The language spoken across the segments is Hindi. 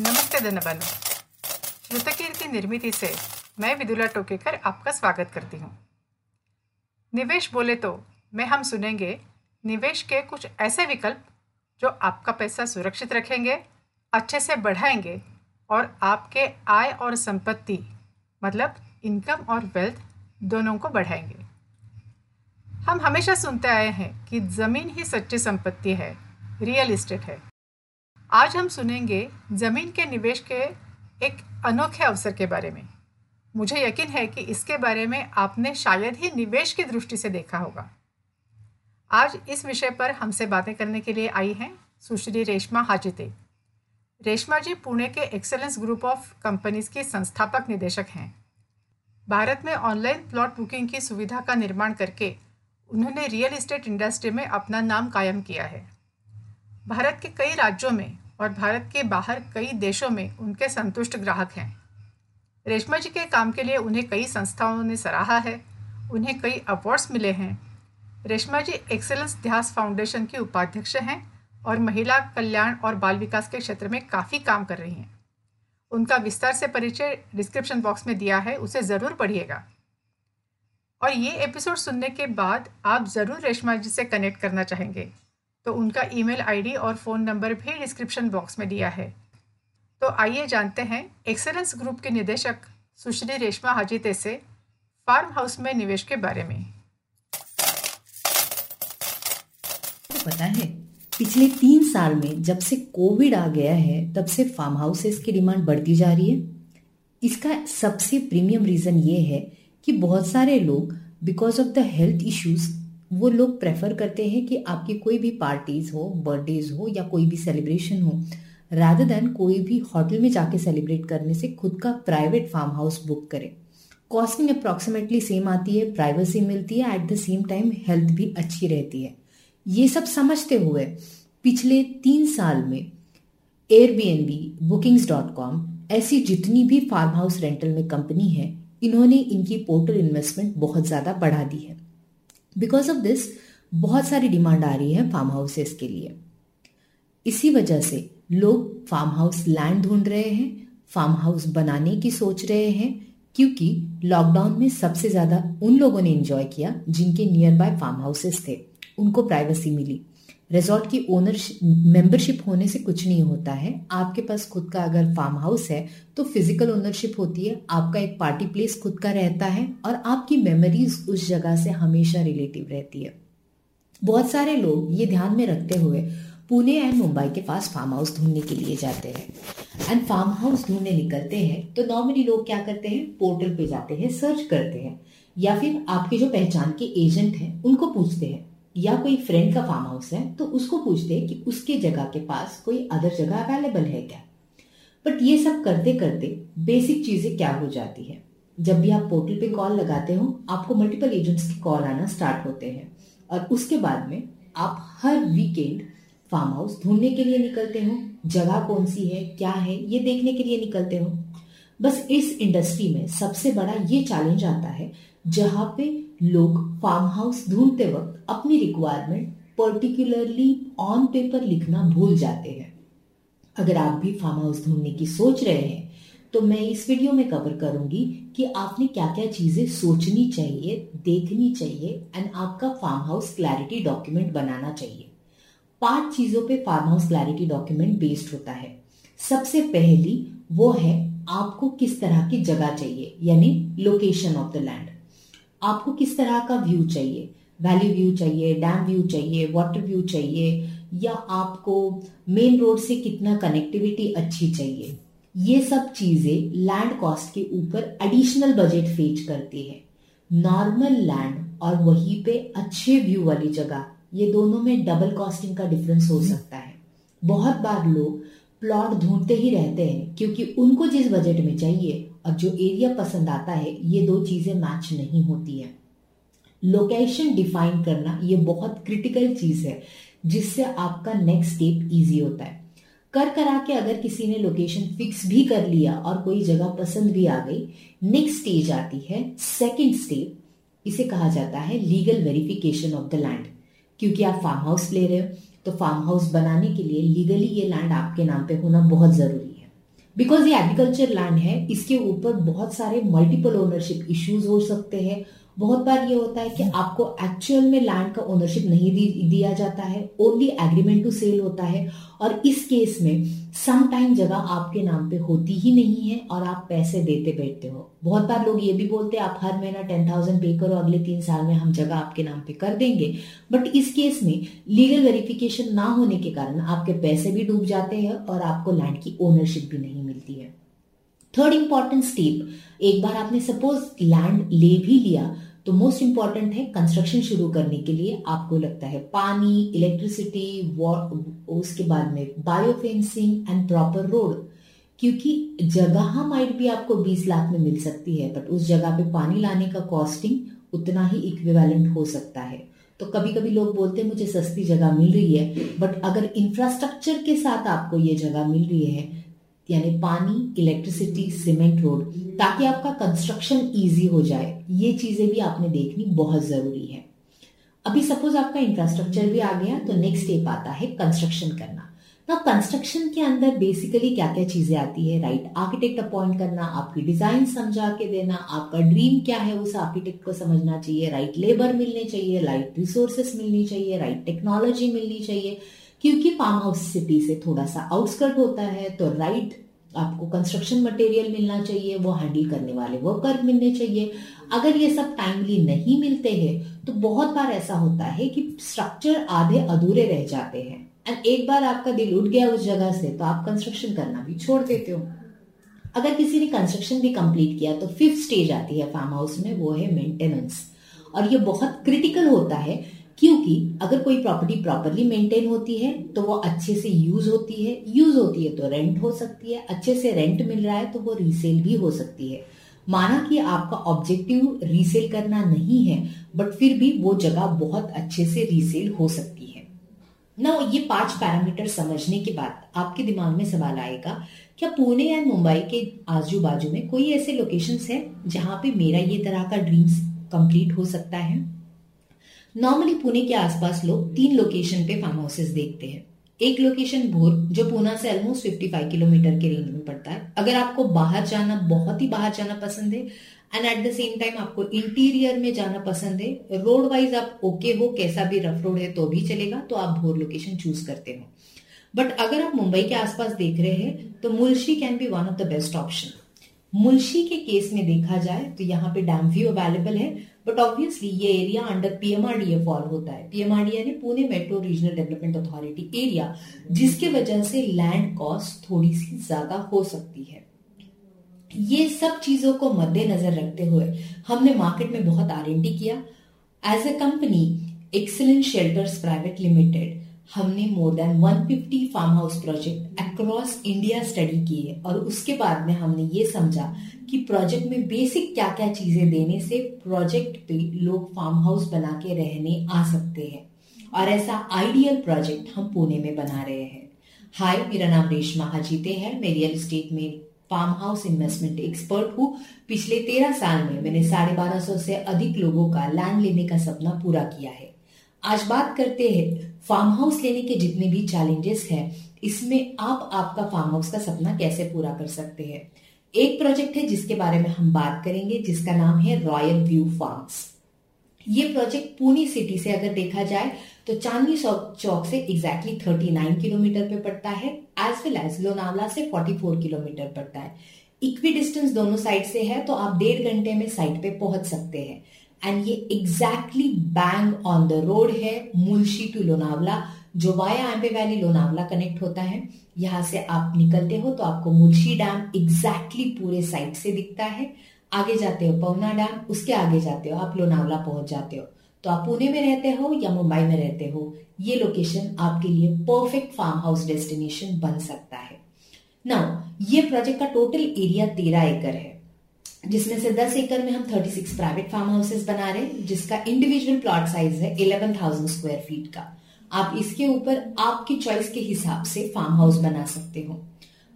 नमस्ते धनबन। श्रुतकीर्ति निर्मिति से मैं विदुला टोकेकर आपका स्वागत करती हूँ। निवेश बोले तो मैं हम सुनेंगे, निवेश के कुछ ऐसे विकल्प जो आपका पैसा सुरक्षित रखेंगे, अच्छे से बढ़ाएँगे और आपके आय और संपत्ति मतलब इनकम और वेल्थ दोनों को बढ़ाएँगे। हम हमेशा सुनते आए हैं कि ज़मीन ही सच्ची संपत्ति है रियल इस्टेट है। आज हम सुनेंगे ज़मीन के निवेश के एक अनोखे अवसर के बारे में। मुझे यकीन है कि इसके बारे में आपने शायद ही निवेश की दृष्टि से देखा होगा। आज इस विषय पर हमसे बातें करने के लिए आई हैं सुश्री रेशमा हाजिते रेशमा जी पुणे के एक्सेलेंस ग्रुप ऑफ़ कंपनीज़ की संस्थापक निदेशक हैं। भारत में ऑनलाइन प्लॉट बुकिंग की सुविधा का निर्माण करके उन्होंने रियल इस्टेट इंडस्ट्री में अपना नाम कायम किया है। भारत के कई राज्यों में और भारत के बाहर कई देशों में उनके संतुष्ट ग्राहक हैं। रेशमा जी के काम के लिए उन्हें कई संस्थाओं ने सराहा है, उन्हें कई अवार्ड्स मिले हैं। रेशमा जी एक्सेलेंस ध्यास फाउंडेशन की उपाध्यक्ष हैं और महिला कल्याण और बाल विकास के क्षेत्र में काफ़ी काम कर रही हैं। उनका विस्तार से परिचय डिस्क्रिप्शन बॉक्स में दिया है, उसे ज़रूर पढ़िएगा। और ये एपिसोड सुनने के बाद आप ज़रूर रेशमा जी से कनेक्ट करना चाहेंगे। तो उनका ईमेल आईडी और फ़ोन नंबर भी डिस्क्रिप्शन बॉक्स में दिया है। तो आइए जानते हैं, एक्सेलेंस ग्रुप के निदेशक सुश्री रेशमा हाजीते से फार्म हाउस में निवेश के बारे में। पता है, पिछले तीन साल में जब से कोविड आ गया है, तब से फार्म हाउसेस की डिमांड बढ़ती जा रही है। इसका सबसे प्रीमियम रीजन ये है कि बहुत सारे लोग because of the health issues वो लोग प्रेफर करते हैं कि आपकी कोई भी पार्टीज़ हो बर्थडेज हो या कोई भी सेलिब्रेशन हो रादर देन कोई भी होटल में जाके सेलिब्रेट करने से खुद का प्राइवेट फार्म हाउस बुक करें। कॉस्टिंग अप्रॉक्सीमेटली सेम आती है प्राइवेसी मिलती है at the same time health भी अच्छी रहती है। ये सब समझते हुए पिछले तीन साल में एयरबीएनबी बुकिंग्स डॉट कॉम ऐसी जितनी भी फार्म हाउस रेंटल में कंपनी है, इन्होंने इनकी पोर्टल इन्वेस्टमेंट बहुत ज़्यादा बढ़ा दी है। बिकॉज़ ऑफ़ दिस बहुत सारी डिमांड आ रही है फार्म हाउसेस के लिए। इसी वजह से लोग फार्म हाउस लैंड ढूंढ रहे हैं फार्म हाउस बनाने की सोच रहे हैं, क्योंकि लॉकडाउन में सबसे ज़्यादा उन लोगों ने एंजॉय किया जिनके नियर बाय फार्म हाउसेस थे। उनको प्राइवेसी मिली। रिजॉर्ट की ओनरशिप मेंबरशिप होने से कुछ नहीं होता है। आपके पास खुद का अगर फार्म हाउस है तो फ़िज़िकल ओनरशिप होती है। आपका एक पार्टी प्लेस खुद का रहता है और आपकी मेमोरीज उस जगह से हमेशा रिलेटिव रहती है। बहुत सारे लोग ये ध्यान में रखते हुए पुणे एंड मुंबई के पास फार्म हाउस ढूँढने के लिए जाते हैं। एंड फार्म हाउस ढूँढने निकलते हैं तो नॉर्मली लोग क्या करते हैं? पोर्टल पे जाते हैं, सर्च करते हैं। या फिर आपके जो पहचान के एजेंट हैं, उनको पूछते हैं या कोई फ्रेंड का फार्म हाउस है तो उसको पूछते कि उसके जगह के पास कोई अदर जगह अवेलेबल है क्या? बट ये सब करते करते बेसिक चीज़ें क्या हो जाती है? जब भी आप पोर्टल पे कॉल लगाते हो, आपको मल्टीपल एजेंट्स के कॉल आना स्टार्ट होते हैं। और उसके बाद में आप हर वीकेंड फार्म हाउस ढूँढने के लिए निकलते हो, जगह कौन सी है, क्या है, ये देखने के लिए निकलते हो। बस इस इंडस्ट्री में सबसे बड़ा ये चैलेंज आता है, जहाँ पे लोग फार्म हाउस ढूंढते वक्त अपनी रिक्वायरमेंट पर्टिकुलरली ऑन पेपर लिखना भूल जाते हैं। अगर आप भी फार्म हाउस ढूँढने की सोच रहे हैं तो मैं इस वीडियो में कवर करूँगी कि आपने क्या क्या चीज़ें सोचनी चाहिए, देखनी चाहिए एंड आपका फार्म हाउस क्लैरिटी डॉक्यूमेंट बनाना चाहिए। पाँच चीज़ों पे farm house clarity document based होता है। सबसे पहली वो है आपको किस तरह की जगह चाहिए, यानी लोकेशन ऑफ़ द लैंड आपको किस तरह का व्यू चाहिए? वैली व्यू चाहिए डैम व्यू चाहिए वाटर व्यू चाहिए या आपको मेन रोड से कितना कनेक्टिविटी अच्छी चाहिए? ये सब चीज़ें लैंड कॉस्ट के ऊपर एडिशनल बजट फेच करती है। नॉर्मल लैंड और वहीं पे अच्छे व्यू वाली जगह ये दोनों में डबल कॉस्टिंग का डिफरेंस हो सकता है। बहुत बार लोग प्लॉट ढूंढते ही रहते हैं क्योंकि उनको जिस बजट में चाहिए और जो एरिया पसंद आता है, ये दो चीज़ें मैच नहीं होती है। लोकेशन डिफाइन करना ये बहुत क्रिटिकल चीज़ है, जिससे आपका नेक्स्ट स्टेप इजी होता है। कर करा के अगर किसी ने लोकेशन फिक्स भी कर लिया और कोई जगह पसंद भी आ गई नेक्स्ट स्टेज आती है सेकंड स्टेप इसे कहा जाता है legal verification of the land क्योंकि आप फार्म हाउस ले रहे हो तो फार्म हाउस बनाने के लिए लीगली ये लैंड आपके नाम पे होना बहुत ज़रूरी बिकॉज़ ये एग्रीकल्चर लैंड है, इसके ऊपर बहुत सारे मल्टीपल ओनरशिप इश्यूज़ हो सकते हैं बहुत बार ये होता है कि आपको एक्चुअल में लैंड का ओनरशिप नहीं दी, दिया जाता है ओनली एग्रीमेंट टू सेल होता है और इस केस में सम टाइम जगह आपके नाम पे होती ही नहीं है और आप पैसे देते बैठते हो। बहुत बार लोग ये भी बोलते हैं आप हर महीना टेन थाउज़ेंड पे करो अगले तीन साल में हम जगह आपके नाम पे कर देंगे। बट इस केस में लीगल वेरिफिकेशन ना होने के कारण आपके पैसे भी डूब जाते हैं और आपको लैंड की ओनरशिप भी नहीं मिलती है। थर्ड इंपॉर्टेंट स्टेप एक बार आपने सपोज़ लैंड ले भी लिया तो मोस्ट इंपॉर्टेंट है कंस्ट्रक्शन शुरू करने के लिए आपको लगता है पानी इलेक्ट्रिसिटी उसके बाद में bio fencing and proper road क्योंकि जगह माइट भी आपको 20 लाख में मिल सकती है बट उस जगह पे पानी लाने का कॉस्टिंग उतना ही इक्विवेलेंट हो सकता है। तो कभी कभी लोग बोलते हैं, मुझे सस्ती जगह मिल रही है बट अगर इंफ्रास्ट्रक्चर के साथ आपको ये जगह मिल रही है यानी पानी इलेक्ट्रिसिटी सीमेंट रोड ताकि आपका कंस्ट्रक्शन इजी हो जाए। ये चीज़ें भी आपने देखनी बहुत ज़रूरी है। अभी सपोज़ आपका इंफ्रास्ट्रक्चर भी आ गया तो नेक्स्ट स्टेप आता है कंस्ट्रक्शन करना। ना कंस्ट्रक्शन के अंदर बेसिकली क्या क्या चीज़ें आती है? राइट आर्किटेक्ट अपॉइंट करना, आपकी डिज़ाइन समझा के देना, आपका ड्रीम क्या है उस आर्किटेक्ट को समझना चाहिए। राइट लेबर मिलने चाहिए राइट रिसोर्सेस मिलनी चाहिए राइट टेक्नोलॉजी मिलनी चाहिए। क्योंकि फार्म हाउस सिटी से थोड़ा सा आउटस्कर्ट होता है तो राइट आपको कंस्ट्रक्शन मटेरियल मिलना चाहिए, वो हैंडल करने वाले वर्कर मिलने चाहिए। अगर ये सब टाइमली नहीं मिलते हैं तो बहुत बार ऐसा होता है कि स्ट्रक्चर आधे अधूरे रह जाते हैं। एंड एक बार आपका दिल उठ गया उस जगह से तो आप कंस्ट्रक्शन करना भी छोड़ देते हो। अगर किसी ने कंस्ट्रक्शन भी कंप्लीट किया तो फिफ्थ स्टेज आती है फार्म हाउस में, वो है मेंटेनेंस और ये बहुत क्रिटिकल होता है क्योंकि अगर कोई प्रॉपर्टी प्रॉपरली मेंटेन होती है तो वो अच्छे से यूज़ होती है। यूज़ होती है तो रेंट हो सकती है। अच्छे से रेंट मिल रहा है तो वो रीसेल भी हो सकती है। माना कि आपका ऑब्जेक्टिव रीसेल करना नहीं है बट फिर भी वो जगह बहुत अच्छे से रीसेल हो सकती है। ना ये पाँच पैरामीटर समझने के बाद आपके दिमाग में सवाल आएगा, क्या पुणे या मुंबई के आजू बाजू में कोई ऐसे लोकेशंस है जहाँ पे मेरा ये तरह का ड्रीम्स कंप्लीट हो सकता है? नॉर्मली पुणे के आसपास लोग तीन लोकेशन पे फार्म हाउसेस देखते हैं। एक लोकेशन भोर, जो पूना से ऑलमोस्ट 55 किलोमीटर के रेंज में पड़ता है। अगर आपको बाहर जाना, बहुत ही बाहर जाना पसंद है and at the same time आपको इंटीरियर में जाना पसंद है रोड वाइज आप ओके हो, कैसा भी रफ रोड है तो भी चलेगा तो आप भोर लोकेशन चूज़ करते हो। बट अगर आप मुंबई के आसपास देख रहे हैं तो Mulshi can be one of the best option Mulshi के केस में देखा जाए तो यहाँ पे डैम व्यू अवेलेबल है बट ऑब्वियसली ये एरिया अंडर पीएमआरडीए फॉल होता है। पीएमआरडीए ने Pune metro regional development authority area जिसके वजह से लैंड कॉस्ट थोड़ी सी ज़्यादा हो सकती है। ये सब चीज़ों को मद्देनजर रखते हुए हमने मार्केट में बहुत आर किया। As a company excellent shelters private limited हमने more than 150 farm house project across India study किए और उसके बाद में हमने ये समझा कि प्रोजेक्ट में बेसिक क्या क्या चीज़ें देने से प्रोजेक्ट पे लोग फार्म हाउस बना के रहने आ सकते हैं। और ऐसा आइडियल प्रोजेक्ट हम पुणे में बना रहे हैं। हाय मेरा नाम रेशमा हाजीते है। मैं रियल एस्टेट में फार्म हाउस इन्वेस्टमेंट एक्सपर्ट हूँ। पिछले तेरह साल में मैंने साढ़े बारह सौ से अधिक लोगों का लैंड लेने का सपना पूरा किया है। आज बात करते हैं फार्म हाउस लेने के जितने भी चैलेंजेस हैं, इसमें आप आपका फार्म हाउस का सपना कैसे पूरा कर सकते हैं? एक प्रोजेक्ट है जिसके बारे में हम बात करेंगे, जिसका नाम है रॉयल व्यू फार्म्स ये प्रोजेक्ट पुणे सिटी से अगर देखा जाए तो चांदनी चौक से एग्जैक्टली exactly 39 किलोमीटर पे पड़ता है एज वेल एज लोनावला से 44 किलोमीटर पड़ता है. इक्वी डिस्टेंस दोनों साइड से है तो आप डेढ़ घंटे में साइट पे पहुँच सकते हैं. एंड ये exactly bang on the road है मुंशी टू लोनावला जो via Amby valley Lonavala connect होता है, यहाँ से आप निकलते हो तो आपको मुंशी डैम एग्जैक्टली पूरे साइड से दिखता है। आगे जाते हो पवना डैम उसके आगे जाते हो आप लोनावला पहुँच जाते हो। तो आप पुणे में रहते हो या मुंबई में रहते हो, ये लोकेशन आपके लिए परफेक्ट फार्म हाउस डेस्टिनेशन बन सकता है। ना ये प्रोजेक्ट का टोटल एरिया तेरह एकड़ है। जिसमें से 10 एकड़ में हम 36 प्राइवेट फार्म हाउसेस बना रहे हैं जिसका इंडिविजुअल प्लॉट साइज़ है 11,000 स्क्वायर फीट का। आप इसके ऊपर आपकी चॉइस के हिसाब से फार्म हाउस बना सकते हो।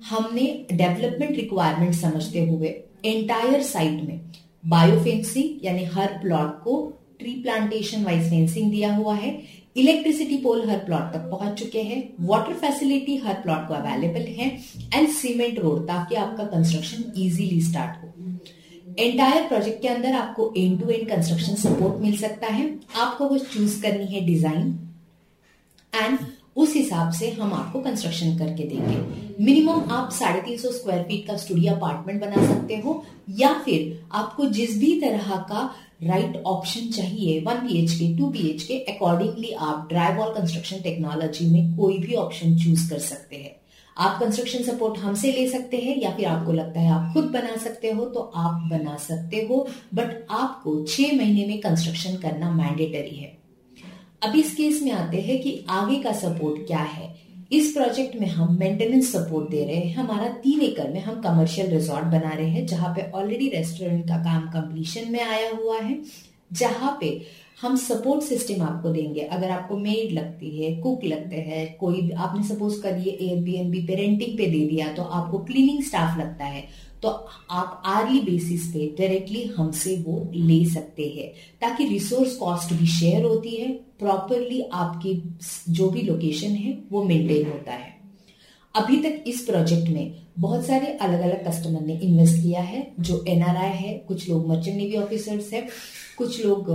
हमने डेवलपमेंट रिक्वायरमेंट समझते हुए एंटायर साइट में बायो फेंसिंग यानी हर प्लॉट को ट्री प्लांटेशन वाइज फेंसिंग दिया हुआ है। इलेक्ट्रिसिटी पोल हर प्लॉट तक पहुँच चुके हैं वाटर फैसिलिटी हर प्लॉट को अवेलेबल है एंड सीमेंट रोड ताकि आपका कंस्ट्रक्शन इजीली स्टार्ट हो। एंटायर प्रोजेक्ट के अंदर आपको end to end construction support मिल सकता है। आपको वो चूज़ करनी है डिज़ाइन एंड उस हिसाब से हम आपको कंस्ट्रक्शन करके देंगे। मिनिमम आप साढ़े तीन सौ स्क्वायर फीट का स्टूडियो अपार्टमेंट बना सकते हो, या फिर आपको जिस भी तरह का राइट right ऑप्शन चाहिए one B H K two B H K accordingly आप ड्राईवॉल कंस्ट्रक्शन टेक्नोलॉजी में कोई भी ऑप्शन चूज़ कर सकते हैं। आप कंस्ट्रक्शन सपोर्ट हमसे ले सकते हैं या फिर आपको लगता है आप खुद बना सकते हो तो आप बना सकते हो बट आपको छह महीने में कंस्ट्रक्शन करना मैंडेटरी है। अब इस केस में आते हैं कि आगे का सपोर्ट क्या है। इस प्रोजेक्ट में हम मेंटेनेंस सपोर्ट दे रहे हैं। हमारा तीन एकड़ में हम कमर्शियल रिजॉर्ट बना रहे हैं, जहाँ पे ऑलरेडी रेस्टोरेंट का काम कंप्लीशन में आया हुआ है, जहाँ पे हम सपोर्ट सिस्टम आपको देंगे। अगर आपको मेड लगती है कुक लगते हैं, कोई, आपने सपोज़ कर करिए एयरबीएनबी पे रेंटिंग पे दे दिया तो आपको क्लीनिंग स्टाफ लगता है तो आप आर्ली बेसिस पे डायरेक्टली हमसे वो ले सकते हैं। ताकि रिसोर्स कॉस्ट भी शेयर होती है प्रॉपरली आपकी जो भी लोकेशन है, वो मेंटेन होता है। अभी तक इस प्रोजेक्ट में बहुत सारे अलग अलग कस्टमर ने इन्वेस्ट किया है, जो एनआरआई है, कुछ लोग मर्चेंट नेवी ऑफिसर्स है कुछ लोग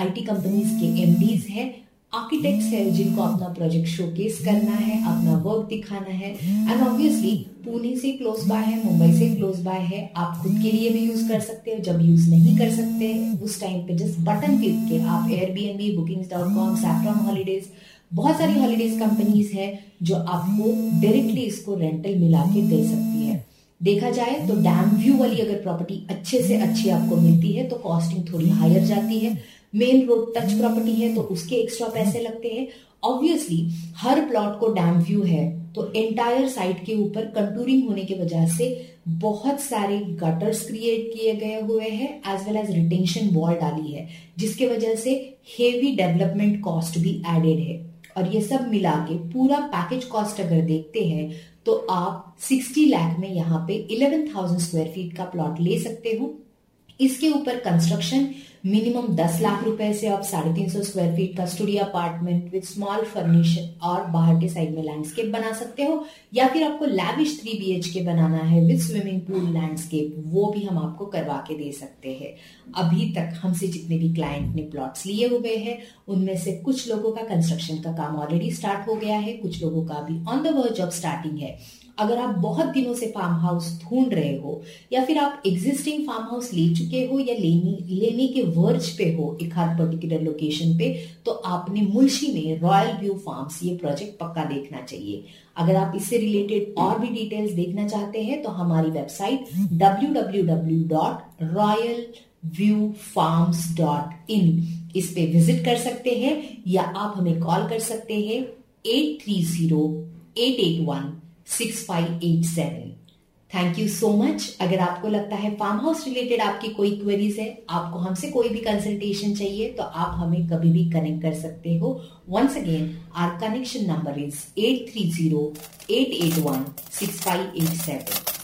आईटी कंपनीज़ के एमडीज है आर्किटेक्ट्स है जिनको अपना प्रोजेक्ट शोकेस करना है, अपना वर्क दिखाना है। एंड ऑब्वियसली पुणे से क्लोज बाय है, मुंबई से क्लोज बाय है। आप खुद के लिए भी यूज़ कर सकते हो, जब यूज़ नहीं कर सकते, उस टाइम पे जस्ट बटन क्लिक के आप Airbnb booking dot com saffron holidays बहुत सारी हॉलीडेज कंपनीज़ है जो आपको डायरेक्टली इसको रेंटल मिला के दे सकती है। देखा जाए तो डैम व्यू वाली अगर प्रॉपर्टी अच्छे से अच्छी आपको मिलती है तो कॉस्टिंग थोड़ी हायर जाती है। मेन रोड टच प्रॉपर्टी है तो उसके एक्स्ट्रा पैसे लगते हैं। ऑब्वियसली हर प्लॉट को डैम व्यू है तो एंटायर साइट के ऊपर कंटूरिंग होने की वजह से बहुत सारे गटर्स क्रिएट किए गए हुए हैं as well as retention wall डाली है, जिसके वजह से हेवी डेवलपमेंट कॉस्ट भी एडेड है। और ये सब मिला के पूरा पैकेज कॉस्ट अगर देखते हैं तो आप 60 लाख में यहाँ पे 11,000 स्क्वायर फीट का प्लॉट ले सकते हो। इसके ऊपर कंस्ट्रक्शन मिनिमम दस लाख रुपए से आप साढ़े तीन सौ स्क्वायर फीट का studio apartment with small furniture और बाहर के साइड में लैंडस्केप बना सकते हो, या फिर आपको लैविश थ्री बी एच के बनाना है विद स्विमिंग पूल लैंडस्केप वो भी हम आपको करवा के दे सकते हैं। अभी तक हमसे जितने भी क्लाइंट ने प्लॉट्स लिए हुए हैं, उनमें से कुछ लोगों का कंस्ट्रक्शन का काम ऑलरेडी स्टार्ट हो गया है, कुछ लोगों का अभी on the verge of starting है। अगर आप बहुत दिनों से फार्म हाउस ढूंढ रहे हो, या फिर आप एग्जिस्टिंग फार्म हाउस ले चुके हो या लेने लेने के वर्ज पे हो एक हर पर्टिकुलर लोकेशन पे तो आपने मुल्शी में रॉयल व्यू फार्म्स ये प्रोजेक्ट पक्का देखना चाहिए। अगर आप इससे रिलेटेड और भी डिटेल्स देखना चाहते हैं तो हमारी वेबसाइट www.royalviewfarms.in इस पे विज़िट कर सकते हैं, या आप हमें कॉल कर सकते हैं eight three zero eight eight one six five eight seven thank you so much अगर आपको लगता है फार्म हाउस रिलेटेड आपकी कोई क्वेरीज है, आपको हमसे कोई भी कंसल्टेशन चाहिए तो आप हमें कभी भी कनेक्ट कर सकते हो। Once again our connection number is eight three zero eight eight one six five eight seven